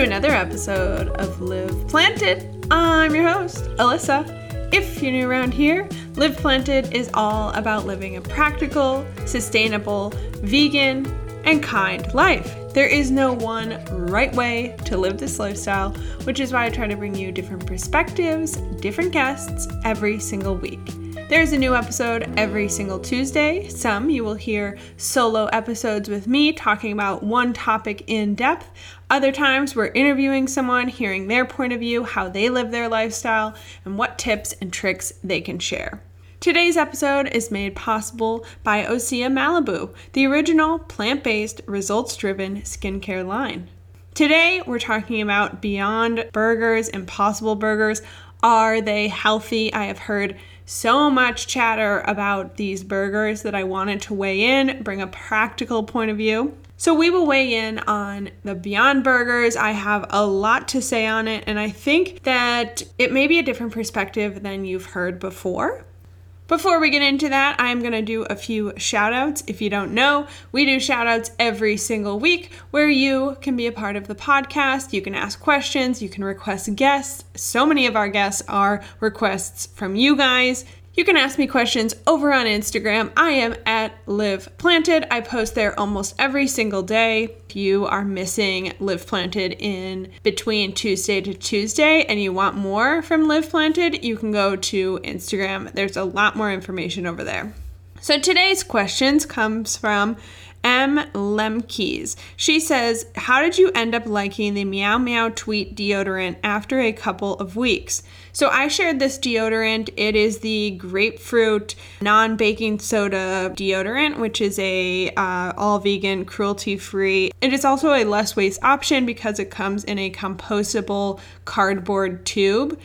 to another episode of Live Planted. I'm your host, Alyssa. If you're new around here, Live Planted is all about living a practical, sustainable, vegan, and kind life. There is no one right way to live this lifestyle, which is why I try to bring you different perspectives, different guests every single week. There's a new episode every single Tuesday. Some you will hear solo episodes with me talking about one topic in depth. Other times we're interviewing someone, hearing their point of view, how they live their lifestyle, and what tips and tricks they can share. Today's episode is made possible by Osea Malibu, the original plant based, results driven skincare line. Today, we're talking about Beyond Burgers, Impossible Burgers. Are they healthy? I have heard so much chatter about these burgers that I wanted to weigh in, bring a practical point of view. So, we will weigh in on the Beyond Burgers. I have a lot to say on it, and I think that it may be a different perspective than you've heard before. Before we get into that, I'm going to do a few shout outs. If you don't know, we do shout outs every single week where you can be a part of the podcast. You can ask questions, you can request guests. So many of our guests are requests from you guys. You can ask me questions over on Instagram. I am at Live Planted. I post there almost every single day. If you are missing Live Planted in between Tuesday to Tuesday and you want more from Live Planted, you can go to Instagram. There's a lot more information over there. So today's questions comes from M. Lemkeys. She says, How did you end up liking the Meow Meow Tweet deodorant after a couple of weeks? So I shared this deodorant. It is the grapefruit non baking soda deodorant, which is a uh, all vegan, cruelty free. It is also a less waste option because it comes in a compostable cardboard tube.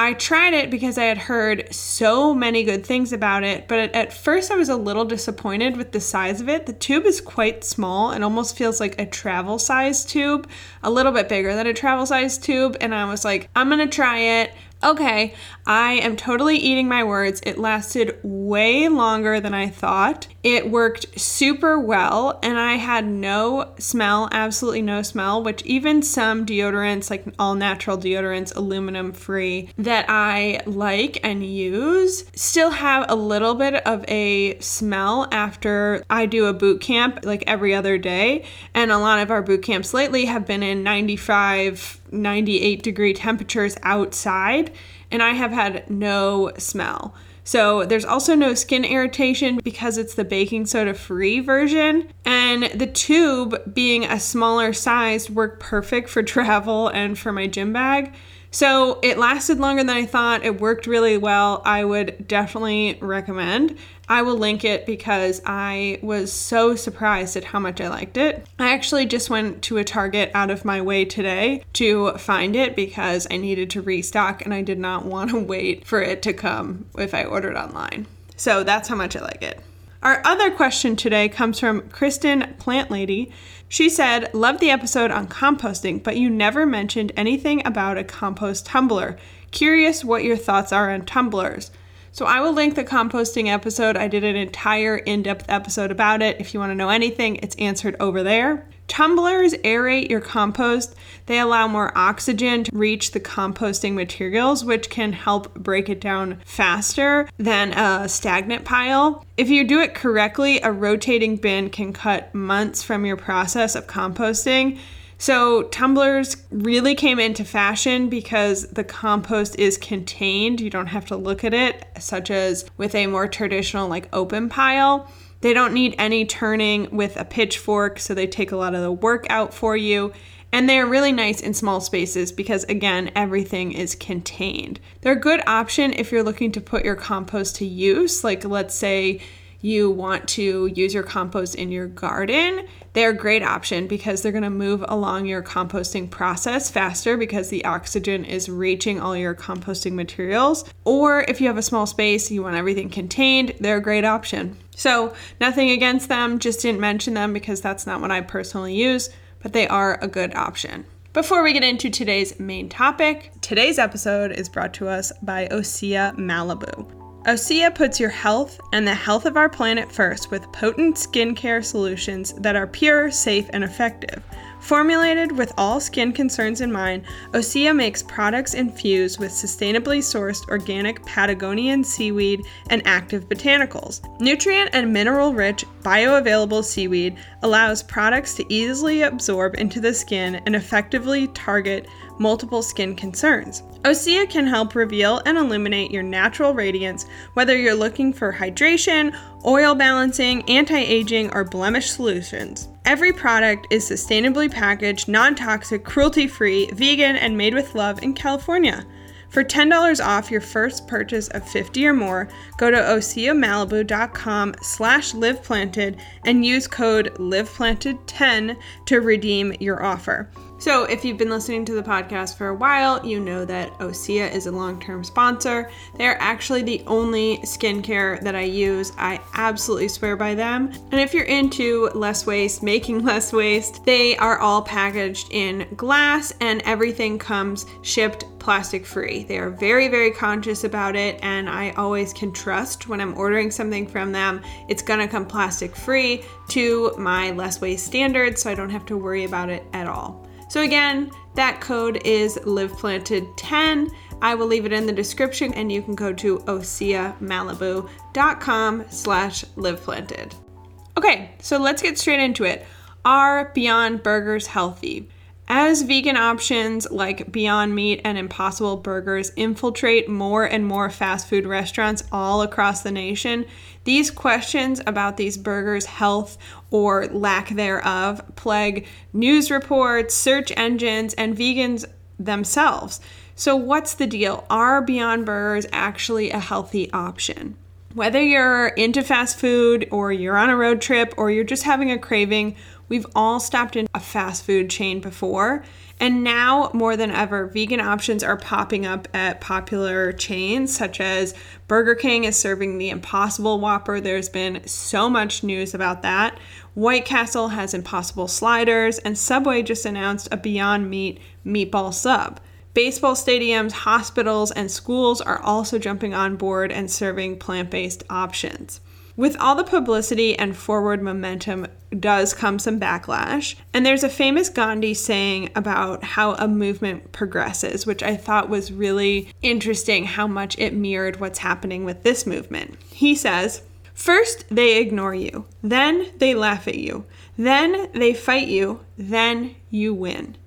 I tried it because I had heard so many good things about it, but at first I was a little disappointed with the size of it. The tube is quite small and almost feels like a travel size tube, a little bit bigger than a travel size tube. And I was like, I'm gonna try it. Okay, I am totally eating my words. It lasted way longer than I thought. It worked super well, and I had no smell, absolutely no smell, which even some deodorants, like all natural deodorants, aluminum free, that I like and use, still have a little bit of a smell after I do a boot camp like every other day. And a lot of our boot camps lately have been in 95 98 degree temperatures outside, and I have had no smell. So there's also no skin irritation because it's the baking soda free version. And the tube being a smaller size worked perfect for travel and for my gym bag. So it lasted longer than I thought. It worked really well. I would definitely recommend. I will link it because I was so surprised at how much I liked it. I actually just went to a Target out of my way today to find it because I needed to restock and I did not want to wait for it to come if I ordered online. So that's how much I like it. Our other question today comes from Kristen Plant Lady. She said, Love the episode on composting, but you never mentioned anything about a compost tumbler. Curious what your thoughts are on tumblers. So I will link the composting episode. I did an entire in depth episode about it. If you want to know anything, it's answered over there. Tumblers aerate your compost. They allow more oxygen to reach the composting materials, which can help break it down faster than a stagnant pile. If you do it correctly, a rotating bin can cut months from your process of composting so, tumblers really came into fashion because the compost is contained. You don't have to look at it, such as with a more traditional, like open pile. They don't need any turning with a pitchfork, so they take a lot of the work out for you. And they're really nice in small spaces because, again, everything is contained. They're a good option if you're looking to put your compost to use. Like, let's say you want to use your compost in your garden, they're a great option because they're going to move along your composting process faster because the oxygen is reaching all your composting materials. Or if you have a small space, you want everything contained, they're a great option. So, nothing against them, just didn't mention them because that's not what I personally use, but they are a good option. Before we get into today's main topic, today's episode is brought to us by Osea Malibu. Osea puts your health and the health of our planet first with potent skincare solutions that are pure, safe, and effective. Formulated with all skin concerns in mind, Osea makes products infused with sustainably sourced organic Patagonian seaweed and active botanicals. Nutrient and mineral rich, bioavailable seaweed allows products to easily absorb into the skin and effectively target multiple skin concerns. Osea can help reveal and illuminate your natural radiance, whether you're looking for hydration, oil balancing, anti aging, or blemish solutions. Every product is sustainably packaged, non toxic, cruelty free, vegan, and made with love in California. For $10 off your first purchase of 50 or more, go to oseamalibu.com slash liveplanted and use code liveplanted10 to redeem your offer. So, if you've been listening to the podcast for a while, you know that Osea is a long term sponsor. They're actually the only skincare that I use. I absolutely swear by them. And if you're into less waste, making less waste, they are all packaged in glass and everything comes shipped plastic free. They are very, very conscious about it, and I always can trust when I'm ordering something from them, it's gonna come plastic free to my less waste standards, so I don't have to worry about it at all. So again, that code is liveplanted10. I will leave it in the description and you can go to oseamalibu.com slash liveplanted. Okay, so let's get straight into it. Are Beyond Burgers healthy? As vegan options like Beyond Meat and Impossible Burgers infiltrate more and more fast food restaurants all across the nation, these questions about these burgers' health or lack thereof plague news reports, search engines, and vegans themselves. So, what's the deal? Are Beyond Burgers actually a healthy option? Whether you're into fast food or you're on a road trip or you're just having a craving, we've all stopped in a fast food chain before. And now, more than ever, vegan options are popping up at popular chains such as Burger King is serving the Impossible Whopper. There's been so much news about that. White Castle has Impossible Sliders, and Subway just announced a Beyond Meat meatball sub. Baseball stadiums, hospitals, and schools are also jumping on board and serving plant based options. With all the publicity and forward momentum does come some backlash. And there's a famous Gandhi saying about how a movement progresses, which I thought was really interesting how much it mirrored what's happening with this movement. He says, First, they ignore you, then, they laugh at you, then, they fight you, then, you win.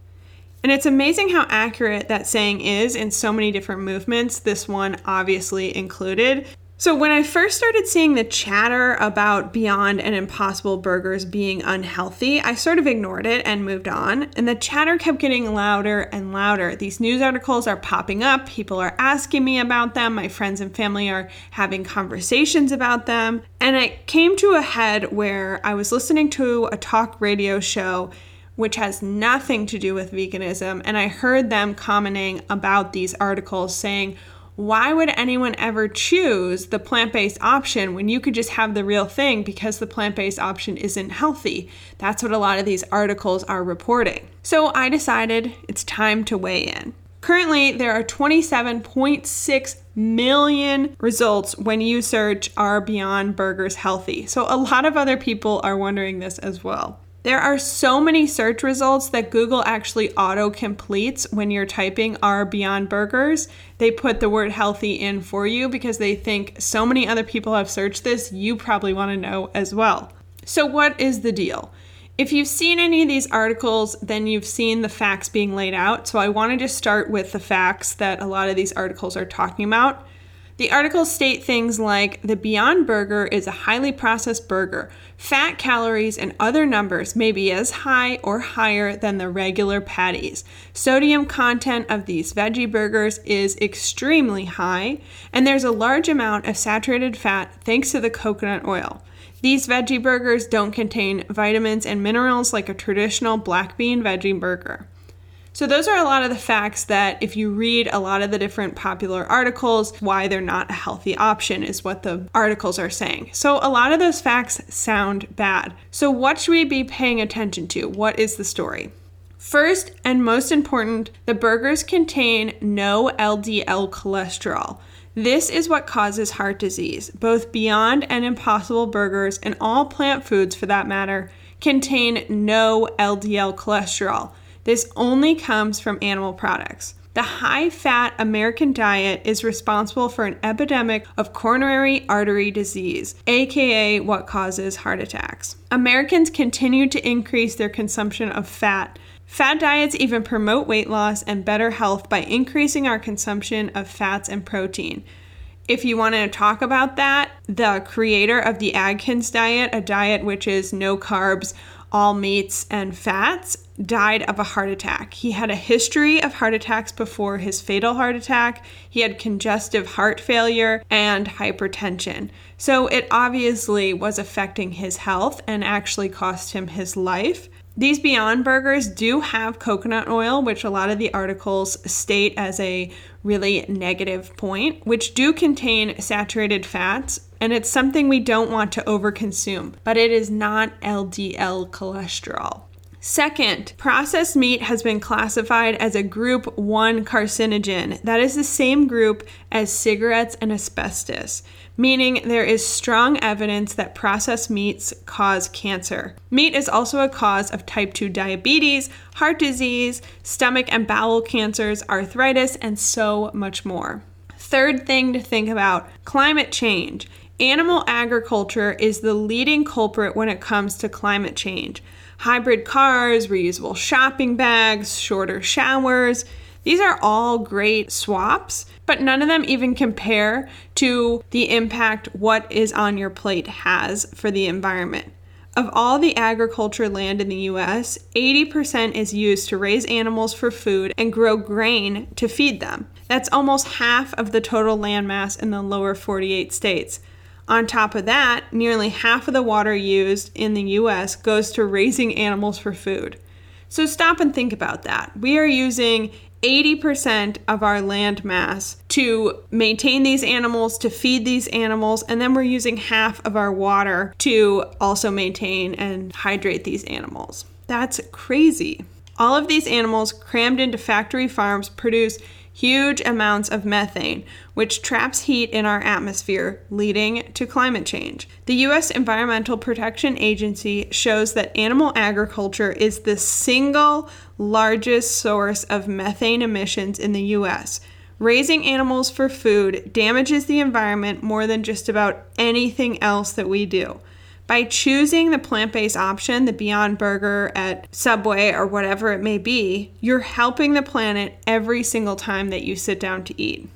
And it's amazing how accurate that saying is in so many different movements, this one obviously included. So, when I first started seeing the chatter about Beyond and Impossible Burgers being unhealthy, I sort of ignored it and moved on. And the chatter kept getting louder and louder. These news articles are popping up, people are asking me about them, my friends and family are having conversations about them. And it came to a head where I was listening to a talk radio show which has nothing to do with veganism. And I heard them commenting about these articles saying, why would anyone ever choose the plant based option when you could just have the real thing because the plant based option isn't healthy? That's what a lot of these articles are reporting. So I decided it's time to weigh in. Currently, there are 27.6 million results when you search Are Beyond Burgers Healthy? So, a lot of other people are wondering this as well. There are so many search results that Google actually auto completes when you're typing Are Beyond Burgers. They put the word healthy in for you because they think so many other people have searched this, you probably want to know as well. So, what is the deal? If you've seen any of these articles, then you've seen the facts being laid out. So, I wanted to start with the facts that a lot of these articles are talking about. The articles state things like the Beyond Burger is a highly processed burger. Fat, calories, and other numbers may be as high or higher than the regular patties. Sodium content of these veggie burgers is extremely high, and there's a large amount of saturated fat thanks to the coconut oil. These veggie burgers don't contain vitamins and minerals like a traditional black bean veggie burger. So, those are a lot of the facts that, if you read a lot of the different popular articles, why they're not a healthy option is what the articles are saying. So, a lot of those facts sound bad. So, what should we be paying attention to? What is the story? First and most important, the burgers contain no LDL cholesterol. This is what causes heart disease. Both Beyond and Impossible Burgers, and all plant foods for that matter, contain no LDL cholesterol. This only comes from animal products. The high fat American diet is responsible for an epidemic of coronary artery disease, aka what causes heart attacks. Americans continue to increase their consumption of fat. Fat diets even promote weight loss and better health by increasing our consumption of fats and protein. If you want to talk about that, the creator of the Atkins diet, a diet which is no carbs, all meats and fats, died of a heart attack. He had a history of heart attacks before his fatal heart attack. He had congestive heart failure and hypertension. So it obviously was affecting his health and actually cost him his life. These Beyond Burgers do have coconut oil, which a lot of the articles state as a really negative point, which do contain saturated fats, and it's something we don't want to overconsume, but it is not LDL cholesterol. Second, processed meat has been classified as a group 1 carcinogen. That is the same group as cigarettes and asbestos, meaning there is strong evidence that processed meats cause cancer. Meat is also a cause of type 2 diabetes, heart disease, stomach and bowel cancers, arthritis, and so much more. Third thing to think about climate change. Animal agriculture is the leading culprit when it comes to climate change hybrid cars, reusable shopping bags, shorter showers. These are all great swaps, but none of them even compare to the impact what is on your plate has for the environment. Of all the agriculture land in the US, 80% is used to raise animals for food and grow grain to feed them. That's almost half of the total landmass in the lower 48 states. On top of that, nearly half of the water used in the US goes to raising animals for food. So stop and think about that. We are using 80% of our land mass to maintain these animals, to feed these animals, and then we're using half of our water to also maintain and hydrate these animals. That's crazy. All of these animals crammed into factory farms produce huge amounts of methane, which traps heat in our atmosphere, leading to climate change. The U.S. Environmental Protection Agency shows that animal agriculture is the single largest source of methane emissions in the U.S. Raising animals for food damages the environment more than just about anything else that we do. By choosing the plant based option, the Beyond Burger at Subway or whatever it may be, you're helping the planet every single time that you sit down to eat.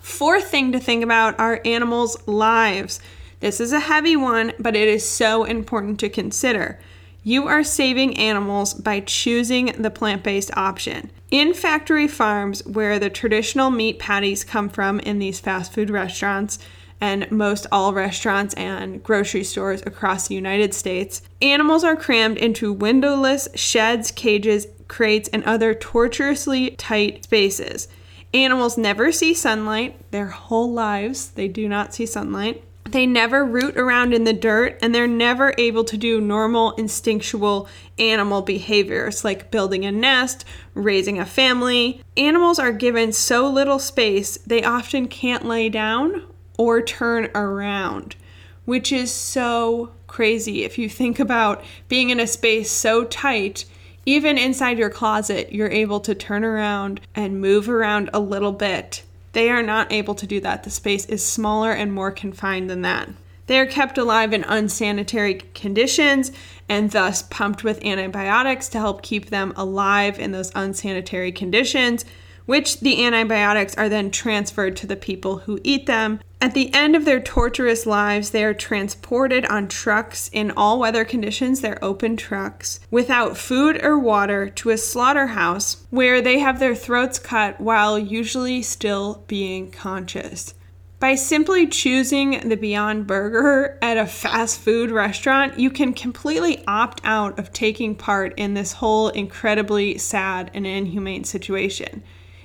Fourth thing to think about are animals' lives. This is a heavy one, but it is so important to consider. You are saving animals by choosing the plant based option. In factory farms, where the traditional meat patties come from in these fast food restaurants, and most all restaurants and grocery stores across the United States. Animals are crammed into windowless sheds, cages, crates, and other tortuously tight spaces. Animals never see sunlight their whole lives, they do not see sunlight. They never root around in the dirt and they're never able to do normal instinctual animal behaviors like building a nest, raising a family. Animals are given so little space, they often can't lay down or turn around, which is so crazy. If you think about being in a space so tight, even inside your closet, you're able to turn around and move around a little bit. They are not able to do that. The space is smaller and more confined than that. They are kept alive in unsanitary conditions and thus pumped with antibiotics to help keep them alive in those unsanitary conditions which the antibiotics are then transferred to the people who eat them. At the end of their torturous lives, they are transported on trucks in all weather conditions, they're open trucks, without food or water to a slaughterhouse where they have their throats cut while usually still being conscious. By simply choosing the Beyond Burger at a fast food restaurant, you can completely opt out of taking part in this whole incredibly sad and inhumane situation.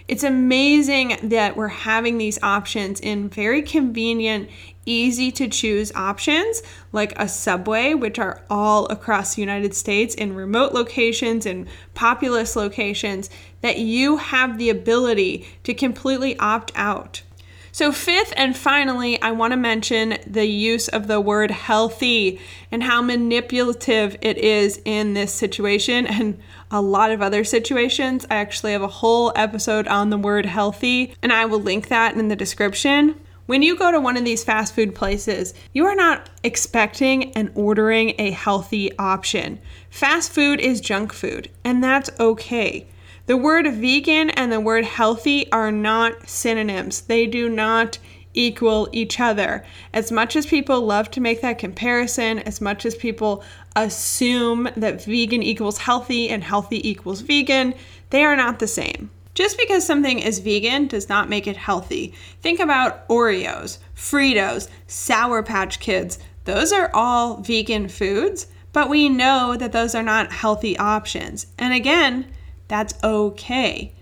It's amazing that we're having these options in very convenient, easy to choose options like a subway, which are all across the United States in remote locations and populous locations, that you have the ability to completely opt out. So, fifth and finally, I want to mention the use of the word healthy and how manipulative it is in this situation and a lot of other situations. I actually have a whole episode on the word healthy, and I will link that in the description. When you go to one of these fast food places, you are not expecting and ordering a healthy option. Fast food is junk food, and that's okay. The word vegan and the word healthy are not synonyms, they do not equal each other. As much as people love to make that comparison, as much as people assume that vegan equals healthy and healthy equals vegan, they are not the same. Just because something is vegan does not make it healthy. Think about Oreos, Fritos, Sour Patch Kids. Those are all vegan foods, but we know that those are not healthy options. And again, that's okay.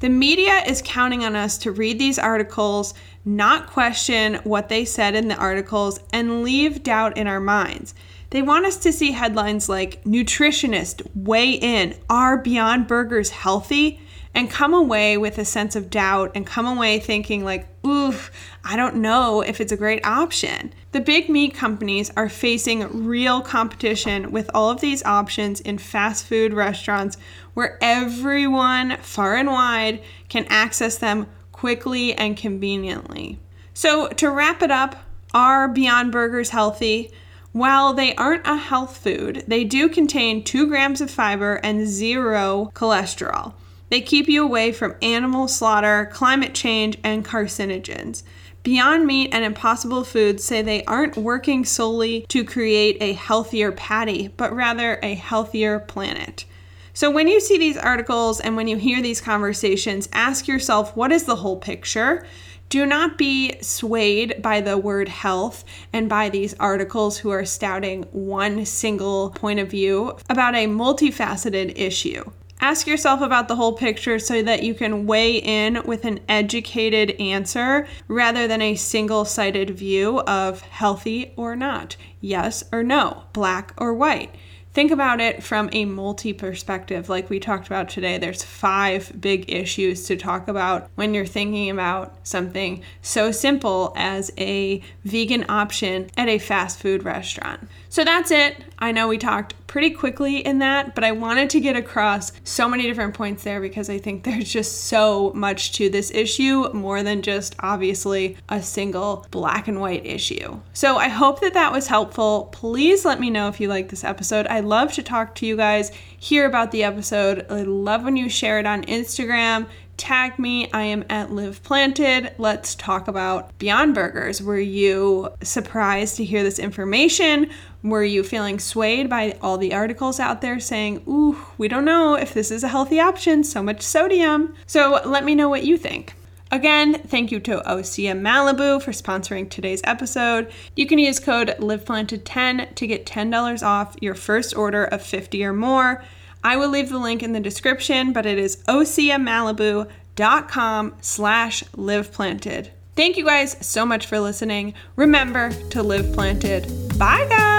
The media is counting on us to read these articles, not question what they said in the articles, and leave doubt in our minds. They want us to see headlines like Nutritionist weigh in Are Beyond Burgers healthy? and come away with a sense of doubt and come away thinking, like, oof, I don't know if it's a great option. The big meat companies are facing real competition with all of these options in fast food restaurants where everyone, far and wide, can access them quickly and conveniently. So, to wrap it up, are Beyond Burgers healthy? While they aren't a health food, they do contain 2 grams of fiber and zero cholesterol. They keep you away from animal slaughter, climate change, and carcinogens. Beyond Meat and Impossible Foods say they aren't working solely to create a healthier patty, but rather a healthier planet. So, when you see these articles and when you hear these conversations, ask yourself what is the whole picture? Do not be swayed by the word health and by these articles who are stouting one single point of view about a multifaceted issue. Ask yourself about the whole picture so that you can weigh in with an educated answer rather than a single sided view of healthy or not, yes or no, black or white. Think about it from a multi perspective, like we talked about today. There's five big issues to talk about when you're thinking about something so simple as a vegan option at a fast food restaurant. So that's it. I know we talked pretty quickly in that, but I wanted to get across so many different points there because I think there's just so much to this issue, more than just obviously a single black and white issue. So I hope that that was helpful. Please let me know if you like this episode. I love to talk to you guys, hear about the episode. I love when you share it on Instagram tag me. I am at Live Planted. Let's talk about Beyond Burgers. Were you surprised to hear this information? Were you feeling swayed by all the articles out there saying, ooh, we don't know if this is a healthy option, so much sodium? So let me know what you think. Again, thank you to Osea Malibu for sponsoring today's episode. You can use code LivePlanted10 to get $10 off your first order of 50 or more. I will leave the link in the description, but it is oseamalibu.com slash liveplanted. Thank you guys so much for listening. Remember to live planted. Bye, guys.